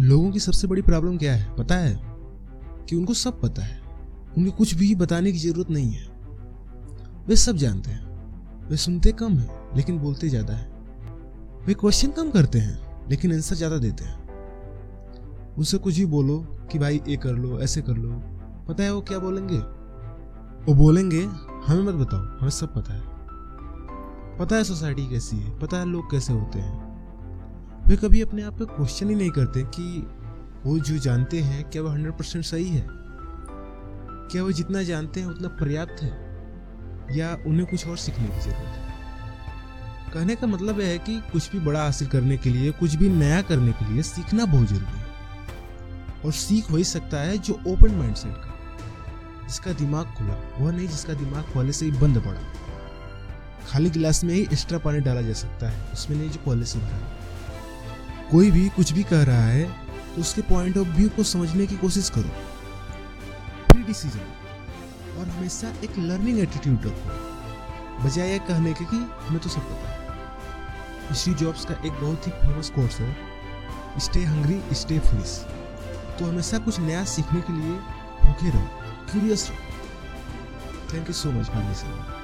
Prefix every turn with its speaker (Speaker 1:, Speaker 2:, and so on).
Speaker 1: लोगों की सबसे बड़ी प्रॉब्लम क्या है? पता है? कि उनको सब पता है। उन्हें कुछ भी बताने की ज़रूरत नहीं है। वे सब जानते हैं। वे सुनते कम हैं, लेकिन बोलते ज़्यादा है। वे क्वेश्चन कम करते हैं, लेकिन आंसर ज़्यादा देते हैं। उनसे कुछ भी बोलो कि भाई ये कर लो, ऐसे कर लो। पता है वो क्या बोलेंगे? वो बोलेंगे, हमें मत बताओ, हमें सब पता है। पता है सोसाइटी कैसी है? पता है लोग कैसे होते हैं? वे कभी अपने आप पे क्वेश्चन ही नहीं करते कि वो जो जानते हैं, क्या वो हंड्रेड परसेंट सही है? क्या वो जितना जानते हैं, उतना पर्याप्त है? या उन्हें कुछ और सीखने की ज़रूरत है? कहने का मतलब यह है कि कुछ भी बड़ा हासिल करने के लिए, कुछ भी नया करने के लिए सीखना बहुत ज़रूरी है। और सीख वही सकता है जो ओपन माइंड सेट का, जिसका दिमाग खुला, वह नहीं जिसका दिमाग पहले से ही बंद पड़ा। खाली गिलास में ही एक्स्ट्रा पानी डाला जा सकता है, उसमें नहीं जो पहले से भरा है। कोई भी कुछ भी कह रहा है तो उसके पॉइंट ऑफ़ व्यू को समझने की कोशिश करो। फिर डिसीज़न और हमेशा एक लर्निंग एटीट्यूड रखो। बजाय यह कहने के कि हमें तो सब पता है। स्टीव जॉब्स का एक बहुत ही फ़ेमस कोर्स है। स्टे हंग्री स्टे फुलिस तो हमेशा कुछ नया सीखने के लिए भूखे रहो। क्यूरियस रहो। Thank you so much for listening